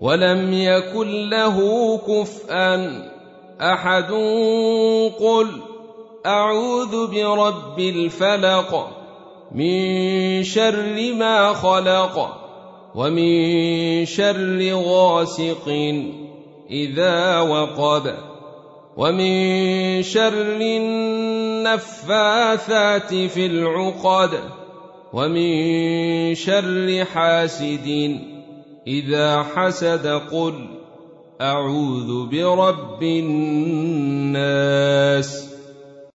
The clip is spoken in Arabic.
ولم يكن له كفءا. أحد قل أعوذ برب الفلق من شر ما خلق ومن شر غاسق إذا وقب ومن شر النفاثات في العقد ومن شر حاسد إذا حسد قل أعوذ برب الناس